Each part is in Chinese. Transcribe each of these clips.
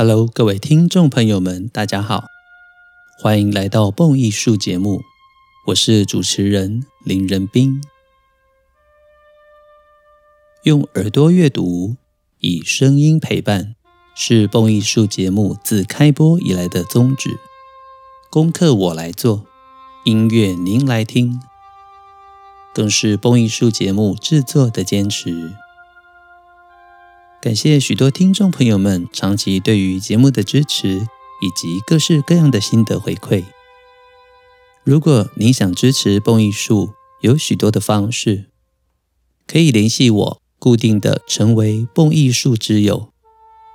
Hello，各位听众朋友们，大家好，欢迎来到《蹦艺术》节目，我是主持人林仁斌。用耳朵阅读，以声音陪伴，是《蹦艺术》节目自开播以来的宗旨。功课我来做，音乐您来听，更是《蹦艺术》节目制作的坚持。感谢许多听众朋友们长期对于节目的支持，以及各式各样的心得回馈。如果您想支持《蹦艺术》，有许多的方式，可以联系我，固定的成为《蹦艺术》之友，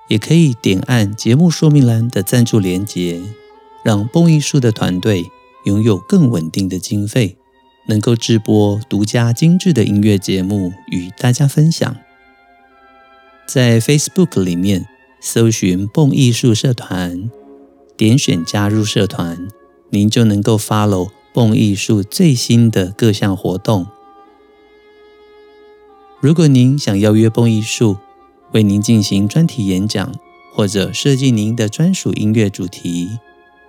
也可以点按节目说明栏的赞助连结，让《蹦艺术》的团队拥有更稳定的经费，能够直播独家精致的音乐节目与大家分享。在 Facebook 里面搜寻“蹦艺术社团”，点选加入社团，您就能够 follow 蹦艺术最新的各项活动。如果您想邀约蹦艺术为您进行专题演讲，或者设计您的专属音乐主题，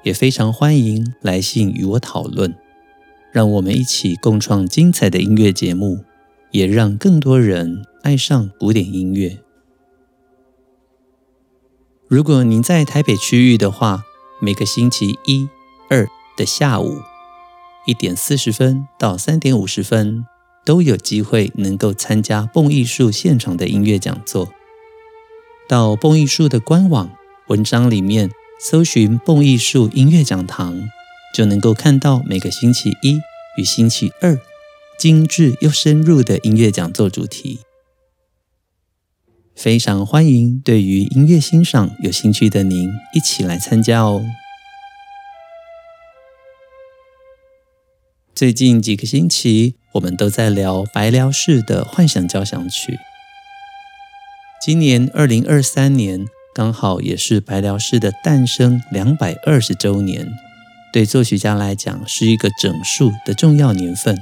也非常欢迎来信与我讨论，让我们一起共创精彩的音乐节目，也让更多人爱上古典音乐。如果您在台北区域的话，每个星期一、二的下午一点四十分到三点五十分，都有机会能够参加蹦艺术现场的音乐讲座。到蹦艺术的官网文章里面搜寻“蹦艺术音乐讲堂”，就能够看到每个星期一与星期二精致又深入的音乐讲座主题。非常欢迎对于音乐欣赏有兴趣的您一起来参加哦。最近几个星期，我们都在聊白辽士的幻想交响曲。今年二零二三年刚好也是白辽士的诞生两百二十周年，对作曲家来讲是一个整数的重要年份。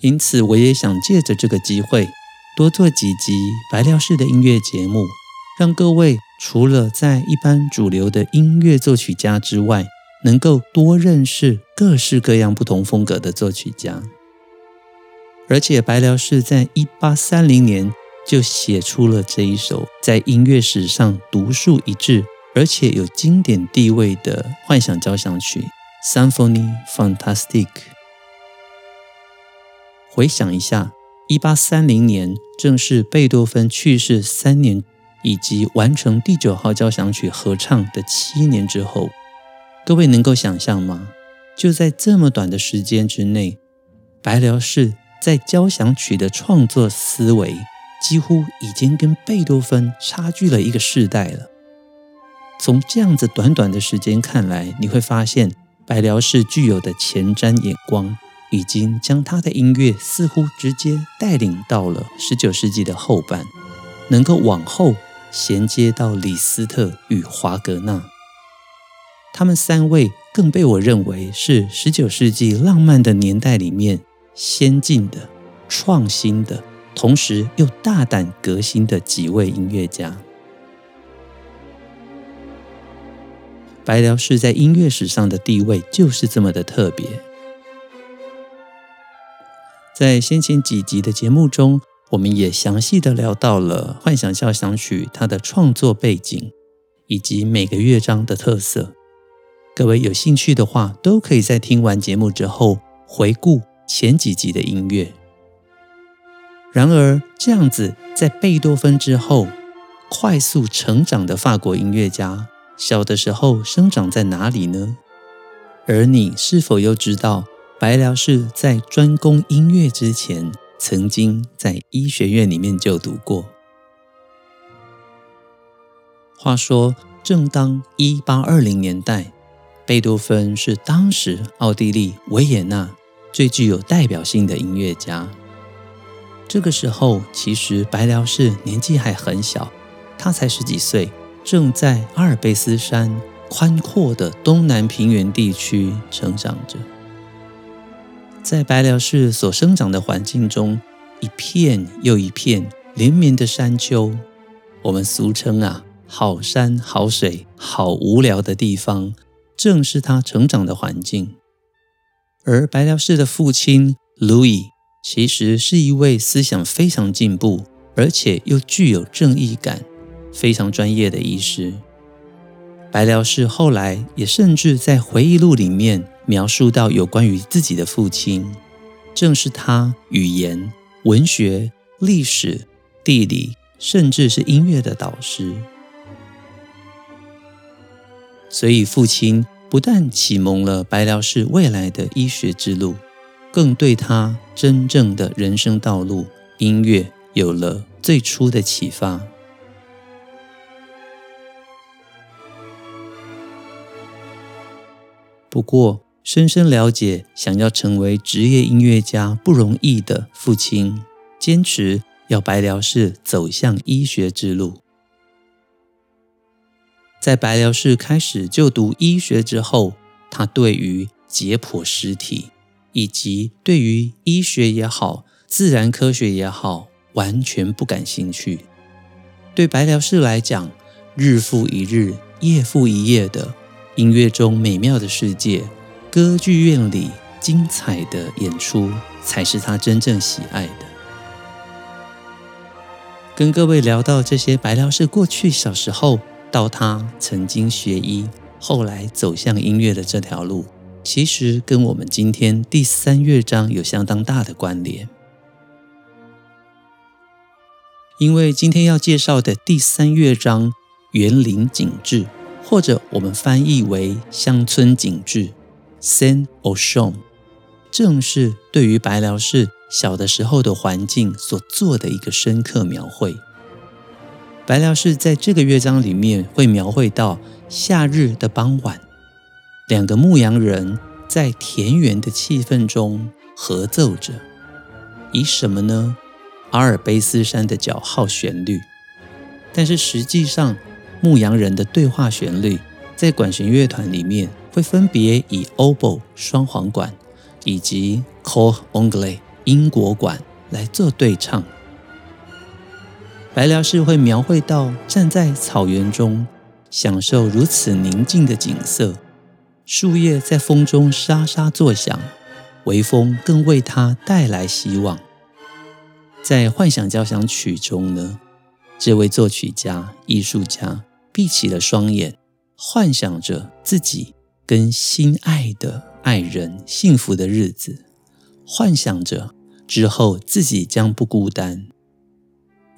因此，我也想借着这个机会。多做几集白辽士的音乐节目，让各位除了在一般主流的音乐作曲家之外，能够多认识各式各样不同风格的作曲家。而且白辽士在一八三零年就写出了这一首在音乐史上独树一帜，而且有经典地位的幻想交响曲《Symphony Fantastic》。回想一下。一八三零年，正是贝多芬去世三年，以及完成第九号交响曲合唱的七年之后。各位能够想象吗？就在这么短的时间之内，白辽士在交响曲的创作思维，几乎已经跟贝多芬差距了一个世代了。从这样子短短的时间看来，你会发现白辽士具有的前瞻眼光。已经将他的音乐似乎直接带领到了十九世纪的后半，能够往后衔接到李斯特与华格纳。他们三位更被我认为是十九世纪浪漫的年代里面先进的、创新的，同时又大胆革新的几位音乐家。白辽士在音乐史上的地位就是这么的特别。在先前几集的节目中，我们也详细的聊到了《幻想交响曲》它的创作背景以及每个乐章的特色。各位有兴趣的话，都可以在听完节目之后回顾前几集的音乐。然而，这样子在贝多芬之后快速成长的法国音乐家，小的时候生长在哪里呢？而你是否又知道？白辽士在专攻音乐之前，曾经在医学院里面就读过。话说，正当一八二零年代，贝多芬是当时奥地利维也纳最具有代表性的音乐家。这个时候，其实白辽士年纪还很小，他才十几岁，正在阿尔卑斯山宽阔的东南平原地区成长着。在白辽士所生长的环境中，一片又一片连绵的山丘，我们俗称啊好山好水好无聊的地方，正是他成长的环境。而白辽士的父亲 Louis 其实是一位思想非常进步，而且又具有正义感、非常专业的医师。白辽士后来也甚至在回忆录里面描述到有关于自己的父亲，正是他语言、文学、历史、地理，甚至是音乐的导师。所以父亲不但启蒙了白辽士未来的医学之路，更对他真正的人生道路——音乐，有了最初的启发。不过，深深了解想要成为职业音乐家不容易的父亲，坚持要白辽士走向医学之路。在白辽士开始就读医学之后，他对于解剖尸体以及对于医学也好、自然科学也好，完全不感兴趣。对白辽士来讲，日复一日、夜复一夜的。音乐中美妙的世界，歌剧院里精彩的演出，才是他真正喜爱的。跟各位聊到这些白辽士过去小时候，到他曾经学医，后来走向音乐的这条路，其实跟我们今天第三乐章有相当大的关联。因为今天要介绍的第三乐章——园林景致。或者我们翻译为乡村景致 （Scène au champ），正是对于白辽士小的时候的环境所做的一个深刻描绘。白辽士在这个乐章里面会描绘到夏日的傍晚，两个牧羊人在田园的气氛中合奏着，以什么呢？阿尔卑斯山的角号旋律。但是实际上，牧羊人的对话旋律，在管弦乐团里面会分别以 oboe 双簧管以及 cor anglais 英国管来做对唱。白辽士会描绘到站在草原中，享受如此宁静的景色，树叶在风中沙沙作响，微风更为他带来希望。在幻想交响曲中呢，这位作曲家、艺术家。闭起了双眼，幻想着自己跟心爱的爱人幸福的日子，幻想着之后自己将不孤单。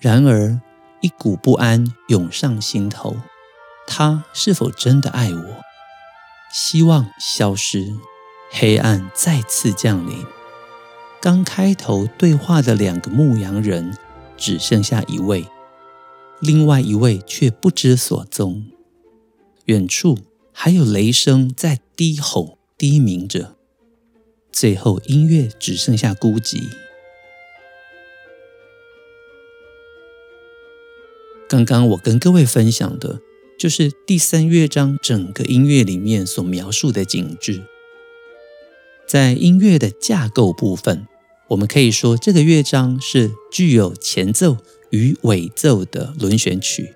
然而，一股不安涌上心头：他是否真的爱我？希望消失，黑暗再次降临。刚开头对话的两个牧羊人，只剩下一位。另外一位却不知所踪，远处还有雷声在低吼低鸣着，最后音乐只剩下孤寂。刚刚我跟各位分享的，就是第三乐章整个音乐里面所描述的景致。在音乐的架构部分，我们可以说这个乐章是具有前奏。与尾奏的轮旋曲，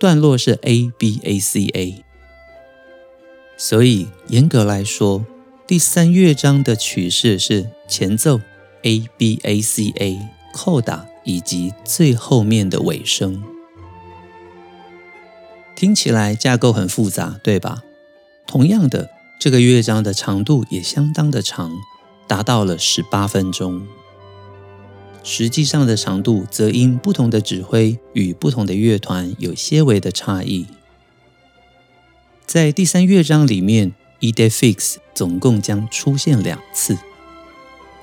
段落是 A B A C A，所以严格来说，第三乐章的曲式是前奏 A B A C A，扣打以及最后面的尾声。听起来架构很复杂，对吧？同样的，这个乐章的长度也相当的长，达到了十八分钟。实际上的长度则因不同的指挥与不同的乐团有些微的差异。在第三乐章里面，Edefix 总共将出现两次。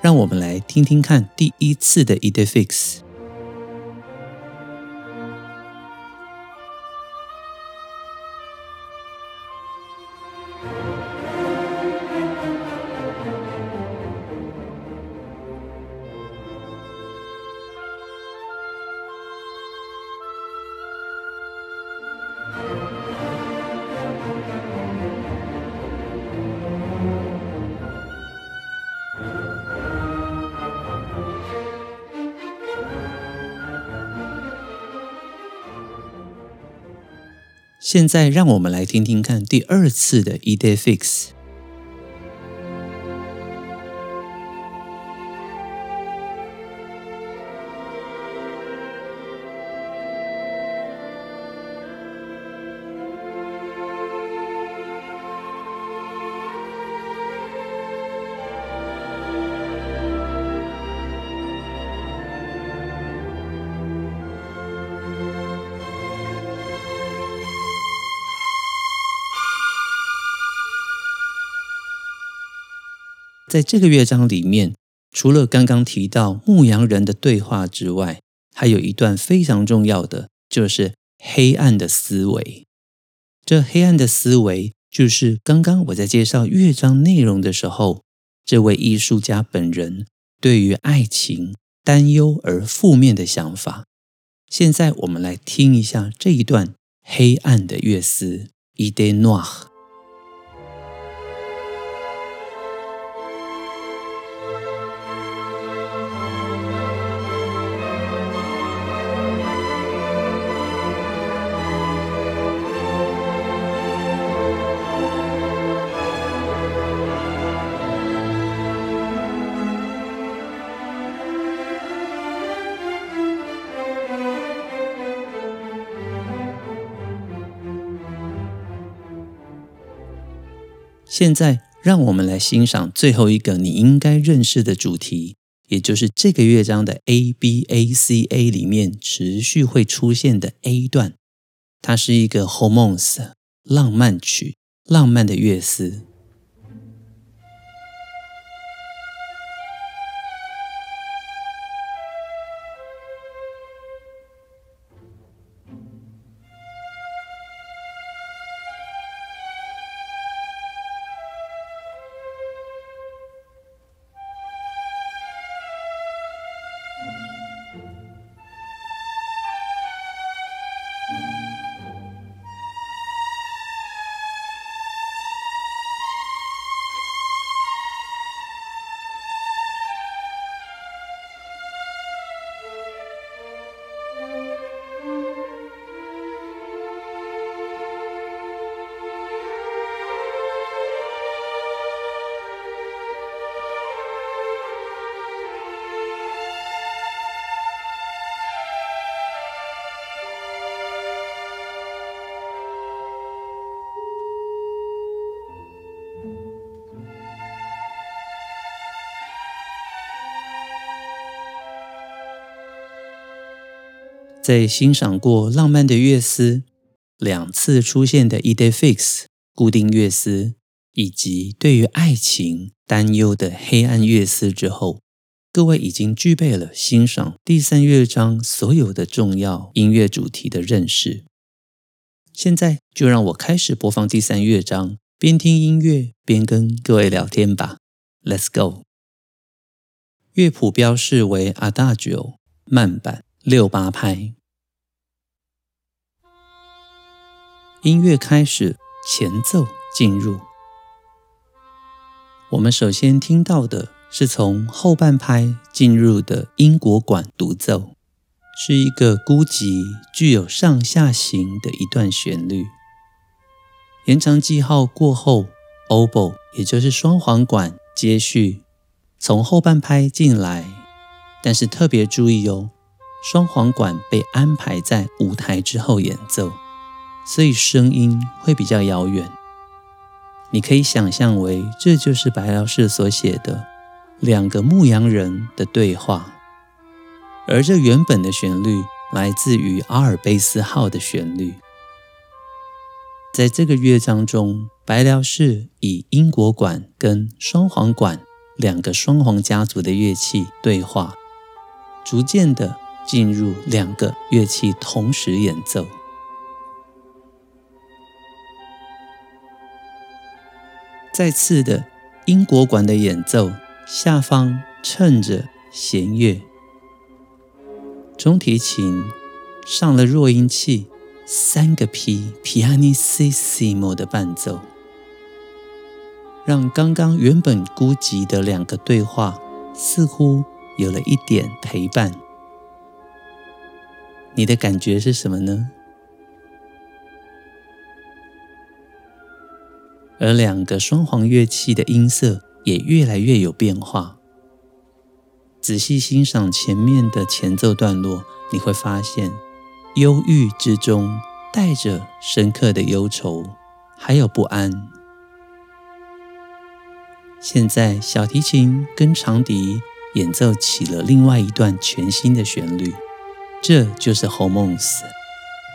让我们来听听看第一次的 Edefix。现在让我们来听听看第二次的 E Day Fix。在这个乐章里面，除了刚刚提到牧羊人的对话之外，还有一段非常重要的，就是黑暗的思维。这黑暗的思维，就是刚刚我在介绍乐章内容的时候，这位艺术家本人对于爱情担忧而负面的想法。现在我们来听一下这一段黑暗的乐思，Idée Noire。现在，让我们来欣赏最后一个你应该认识的主题，也就是这个乐章的 A B A C A 里面持续会出现的 A 段。它是一个 h o m o n s 浪漫曲，浪漫的乐思。在欣赏过浪漫的乐思、两次出现的 E D Fix 固定乐思，以及对于爱情担忧的黑暗乐思之后，各位已经具备了欣赏第三乐章所有的重要音乐主题的认识。现在就让我开始播放第三乐章，边听音乐边跟各位聊天吧。Let's go。乐谱标示为 Adagio 慢板。六八拍，音乐开始，前奏进入。我们首先听到的是从后半拍进入的英国管独奏，是一个孤寂、具有上下行的一段旋律。延长记号过后，oboe 也就是双簧管接续从后半拍进来，但是特别注意哦。双簧管被安排在舞台之后演奏，所以声音会比较遥远。你可以想象为这就是白辽士所写的两个牧羊人的对话，而这原本的旋律来自于阿尔卑斯号的旋律。在这个乐章中，白辽士以英国管跟双簧管两个双簧家族的乐器对话，逐渐的。进入两个乐器同时演奏，再次的英国管的演奏，下方衬着弦乐，中提琴上了弱音器，三个 P pianissimo 的伴奏，让刚刚原本孤寂的两个对话似乎有了一点陪伴。你的感觉是什么呢？而两个双簧乐器的音色也越来越有变化。仔细欣赏前面的前奏段落，你会发现，忧郁之中带着深刻的忧愁，还有不安。现在，小提琴跟长笛演奏起了另外一段全新的旋律，这就是 Romance，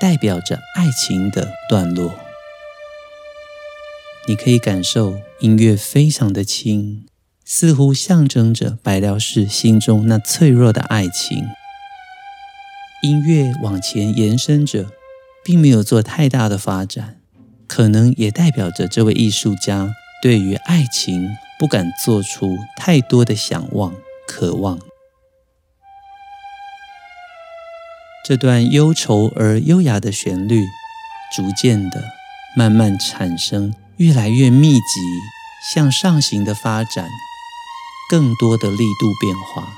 代表着爱情的段落。你可以感受音乐非常的轻，似乎象征着白辽士心中那脆弱的爱情。音乐往前延伸着，并没有做太大的发展，可能也代表着这位艺术家对于爱情不敢做出太多的想望、渴望。这段忧愁而优雅的旋律，逐渐的慢慢产生。越来越密集，向上行的发展，更多的力度变化。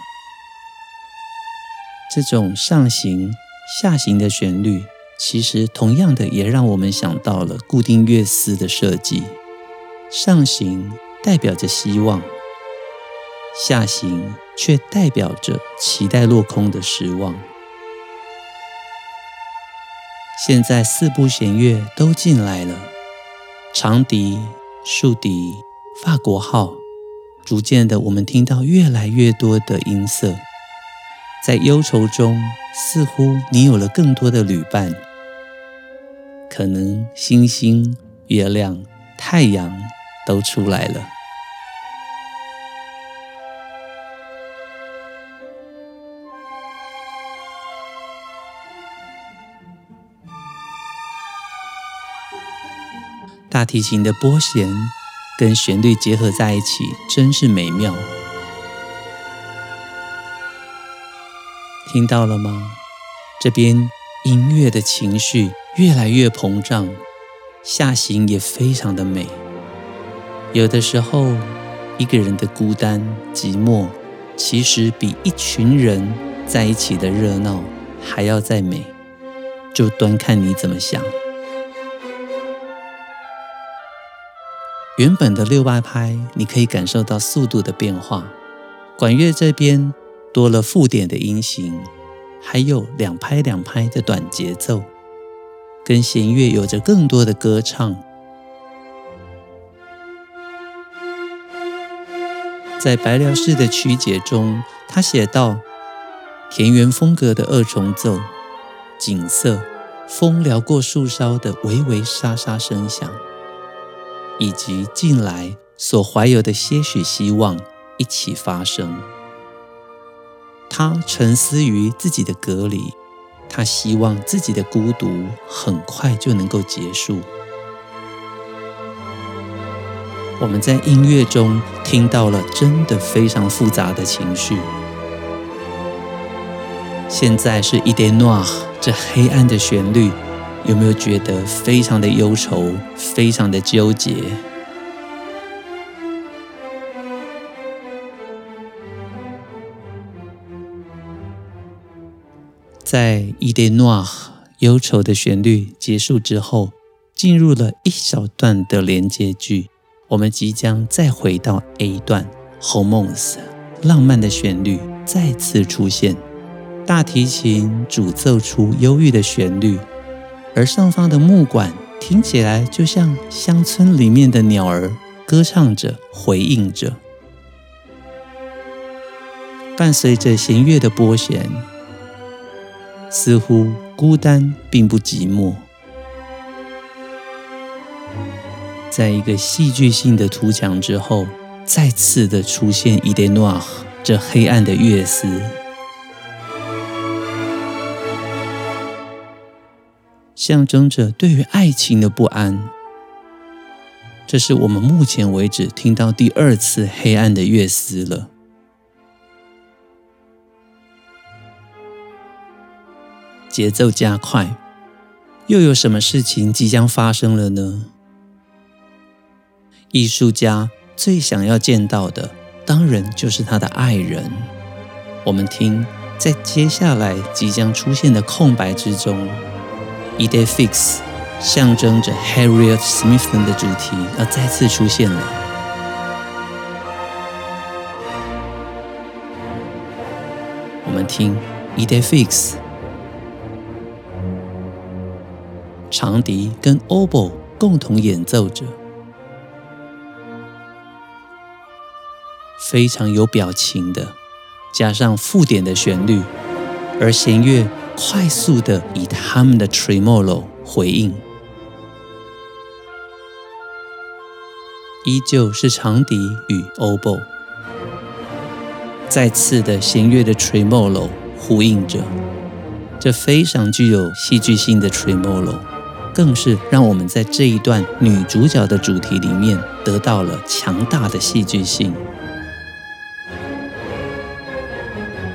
这种上行、下行的旋律，其实同样的也让我们想到了固定乐思的设计。上行代表着希望，下行却代表着期待落空的失望。现在四部弦乐都进来了。长笛、竖笛、法国号，逐渐的，我们听到越来越多的音色。在忧愁中，似乎你有了更多的旅伴，可能星星、月亮、太阳都出来了。大提琴的拨弦跟旋律结合在一起，真是美妙。听到了吗？这边音乐的情绪越来越膨胀，下行也非常的美。有的时候，一个人的孤单寂寞，其实比一群人在一起的热闹还要再美，就端看你怎么想。原本的六八拍，你可以感受到速度的变化。管乐这边多了附点的音型，还有两拍两拍的短节奏，跟弦乐有着更多的歌唱。在白辽士的曲解中，他写道：田园风格的二重奏，景色，风撩过树梢的微微沙沙声响。以及近来所怀有的些许希望一起发生。他沉思于自己的隔离，他希望自己的孤独很快就能够结束。我们在音乐中听到了真的非常复杂的情绪。现在是《一 d e n o i》这黑暗的旋律。有没有觉得非常的忧愁，非常的纠结？在《Idée Noire》忧愁的旋律结束之后，进入了一小段的连接句，我们即将再回到 A 段，Romance，浪漫的旋律再次出现，大提琴主奏出忧郁的旋律。而上方的木管听起来就像乡村里面的鸟儿歌唱着，回应着。伴随着弦乐的拨弦，似乎孤单并不寂寞。在一个戏剧性的图强之后，再次的出现 Idée Noire 这黑暗的乐思。象征着对于爱情的不安。这是我们目前为止听到第二次黑暗的乐思了。节奏加快，又有什么事情即将发生了呢？艺术家最想要见到的，当然就是他的爱人。我们听，在接下来即将出现的空白之中。Idefix，象征着 Harriet Smithson 的主题要再次出现了。我们听 Idefix，长笛跟 Oboe 共同演奏着，非常有表情的，加上附点的旋律，而弦乐快速的以他们的 tremolo 回应。依旧是长笛与 obo，再次的弦乐的 tremolo 呼应着，这非常具有戏剧性的 tremolo，更是让我们在这一段女主角的主题里面得到了强大的戏剧性。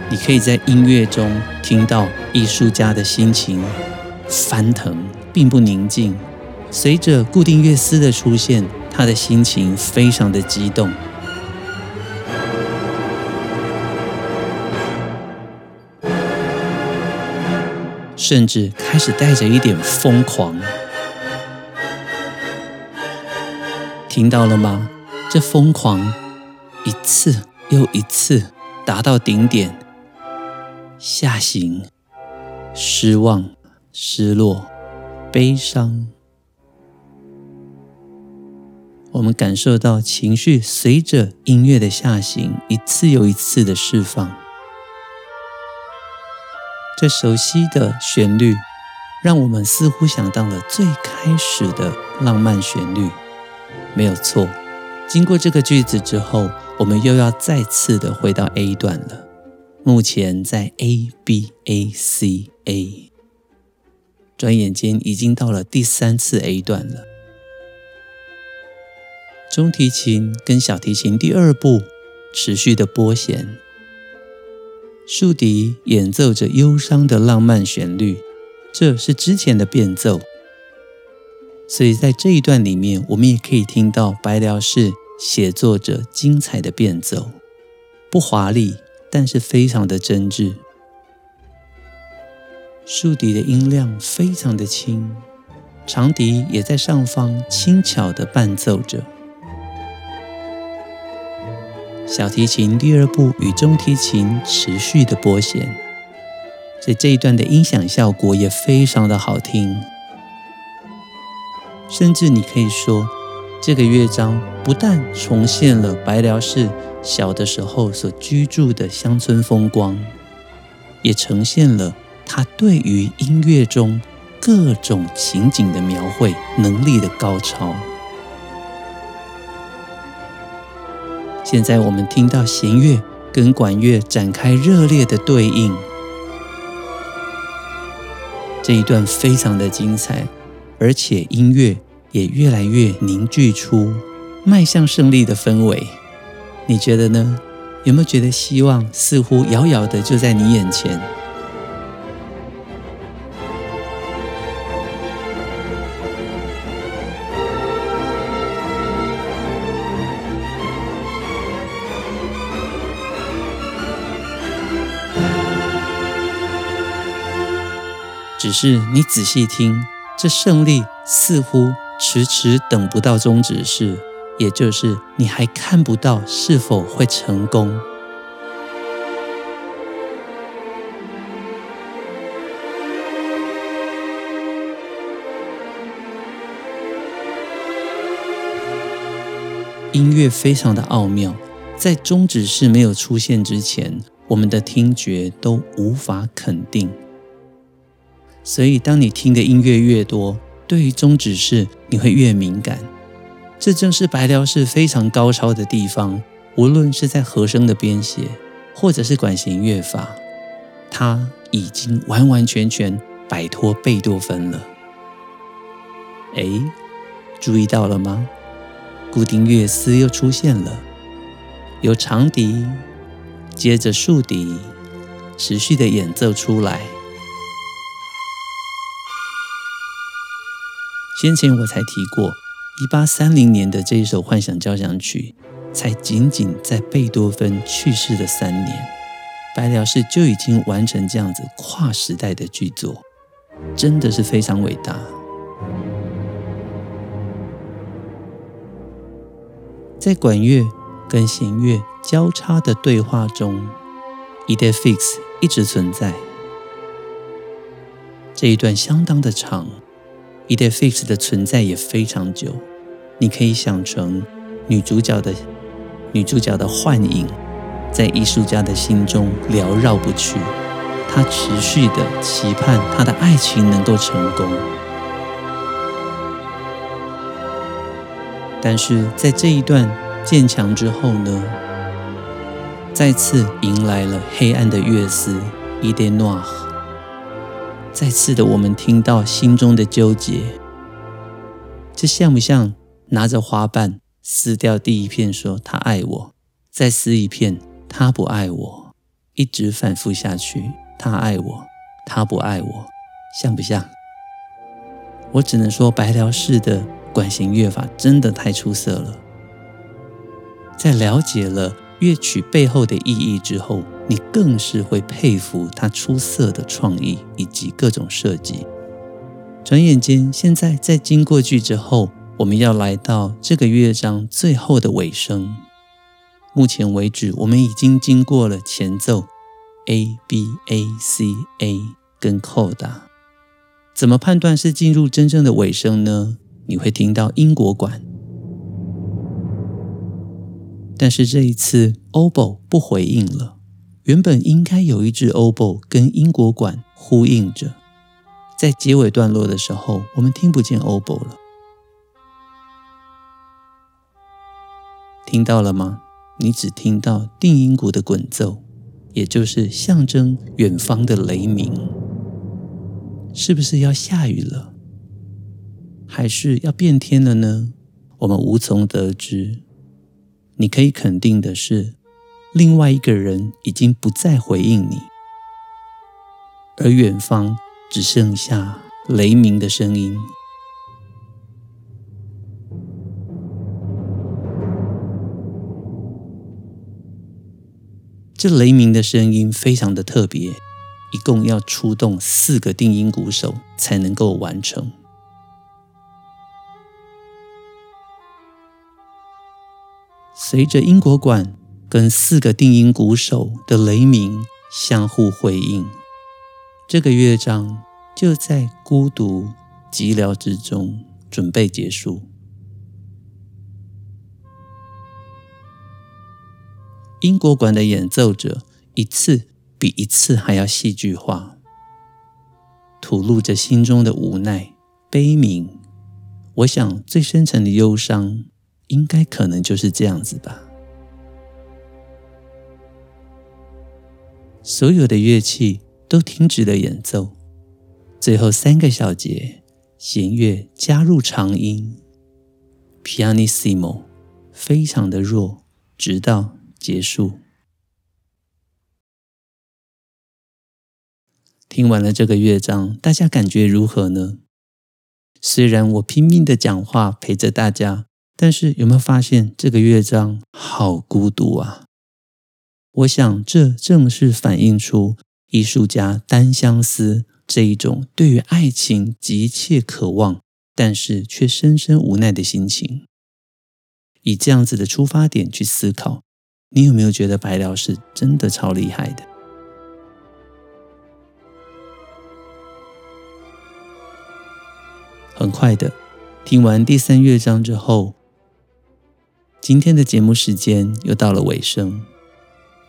你可以在音乐中听到艺术家的心情翻腾，并不宁静。随着固定乐思的出现，他的心情非常的激动，甚至开始带着一点疯狂。听到了吗？这疯狂一次又一次达到顶点，下行，失望、失落、悲伤。我们感受到情绪随着音乐的下行，一次又一次的释放。这熟悉的旋律，让我们似乎想到了最开始的浪漫旋律。没有错，经过这个句子之后，我们又要再次的回到 A 段了。目前在 A B A C A，转眼间已经到了第三次 A 段了。中提琴跟小提琴第二部持续的拨弦，竖笛演奏着忧伤的浪漫旋律，这是之前的变奏。所以在这一段里面，我们也可以听到白辽士写作者精彩的变奏，不华丽，但是非常的真挚。竖笛的音量非常的轻，长笛也在上方轻巧的伴奏着。小提琴第二部与中提琴持续的拨弦，所以这一段的音响效果也非常的好听。甚至你可以说，这个乐章不但重现了白辽士小的时候所居住的乡村风光，也呈现了他对于音乐中各种情景的描绘能力的高超。现在我们听到弦乐跟管乐展开热烈的对应，这一段非常的精彩，而且音乐也越来越凝聚出迈向胜利的氛围。你觉得呢？有没有觉得希望似乎遥遥的就在你眼前？只是你仔细听，这胜利似乎迟迟等不到终止式，也就是你还看不到是否会成功。音乐非常的奥妙，在终止式没有出现之前，我们的听觉都无法肯定。所以，当你听的音乐越多，对于终止式你会越敏感。这正是白辽士非常高超的地方。无论是在和声的编写，或者是管弦乐法，他已经完完全全摆脱贝多芬了。哎，注意到了吗？固定乐思又出现了，由长笛接着竖笛持续的演奏出来。先前我才提过，一八三零年的这一首幻想交响曲才仅仅在贝多芬去世的三年。白辽市就已经完成这样子跨时代的巨作真的是非常伟大。在管乐跟弦乐交叉的对话中 edith fix 一直存在。这一段相当的长 Idefix 的存在也非常久。你可以想成女主角的女主角的幻影，在艺术家的心中缭绕不去。他持续的期盼他的爱情能够成功，但是在这一段渐强之后呢，再次迎来了黑暗的乐思，idée noire。再次的，我们听到心中的纠结，这像不像拿着花瓣撕掉第一片，说他爱我，再撕一片，他不爱我，一直反复下去。他爱我，他不爱我，像不像？我只能说，白辽士的管弦乐法真的太出色了。在了解了乐曲背后的意义之后，你更是会佩服他出色的创意以及各种设计。转眼间，现在在经过剧之后，我们要来到这个乐章最后的尾声。目前为止，我们已经经过了前奏。A B A C A 跟 Coda，怎么判断是进入真正的尾声呢？你会听到英国管，但是这一次 o b o 不回应了。原本应该有一支 o b o 跟英国管呼应着，在结尾段落的时候，我们听不见 o b o 了。听到了吗？你只听到定音鼓的滚奏。也就是象征远方的雷鸣，是不是要下雨了，还是要变天了呢？我们无从得知。你可以肯定的是，另外一个人已经不再回应你，而远方只剩下雷鸣的声音。这雷鸣的声音非常的特别，一共要出动四个定音鼓手才能够完成。随着英国管跟四个定音鼓手的雷鸣相互回应，这个乐章就在孤独寂寥之中准备结束。英国管的演奏者一次比一次还要戏剧化，吐露着心中的无奈、悲鸣。我想最深沉的忧伤，应该可能就是这样子吧。所有的乐器都停止了演奏，最后三个小节，弦乐加入长音，pianissimo，非常的弱，直到。结束。听完了这个乐章，大家感觉如何呢？虽然我拼命的讲话陪着大家，但是有没有发现这个乐章好孤独啊？我想这正是反映出艺术家单相思这一种对于爱情急切渴望，但是却深深无奈的心情。以这样子的出发点去思考。你有没有觉得白辽是真的超厉害的？很快的，听完第三乐章之后，今天的节目时间又到了尾声。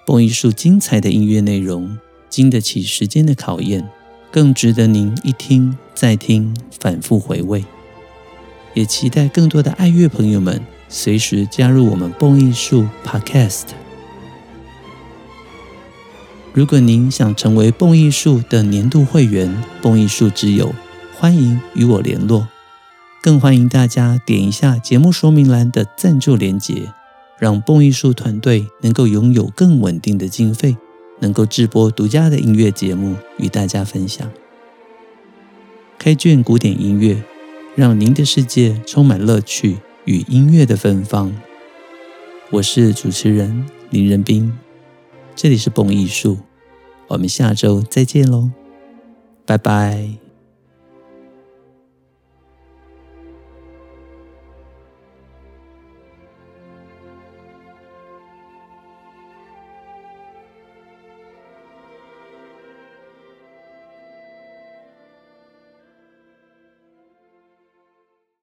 蹦艺术精彩的音乐内容，经得起时间的考验，更值得您一听再听，反复回味。也期待更多的爱乐朋友们。随时加入我们蹦艺术 Podcast。如果您想成为蹦艺术的年度会员、蹦艺术之友，欢迎与我联络。更欢迎大家点一下节目说明栏的赞助连结，让蹦艺术团队能够拥有更稳定的经费，能够直播独家的音乐节目与大家分享。开卷古典音乐，让您的世界充满乐趣。与音乐的芬芳，我是主持人林仁斌，这里是蹦艺术，我们下周再见喽，拜拜。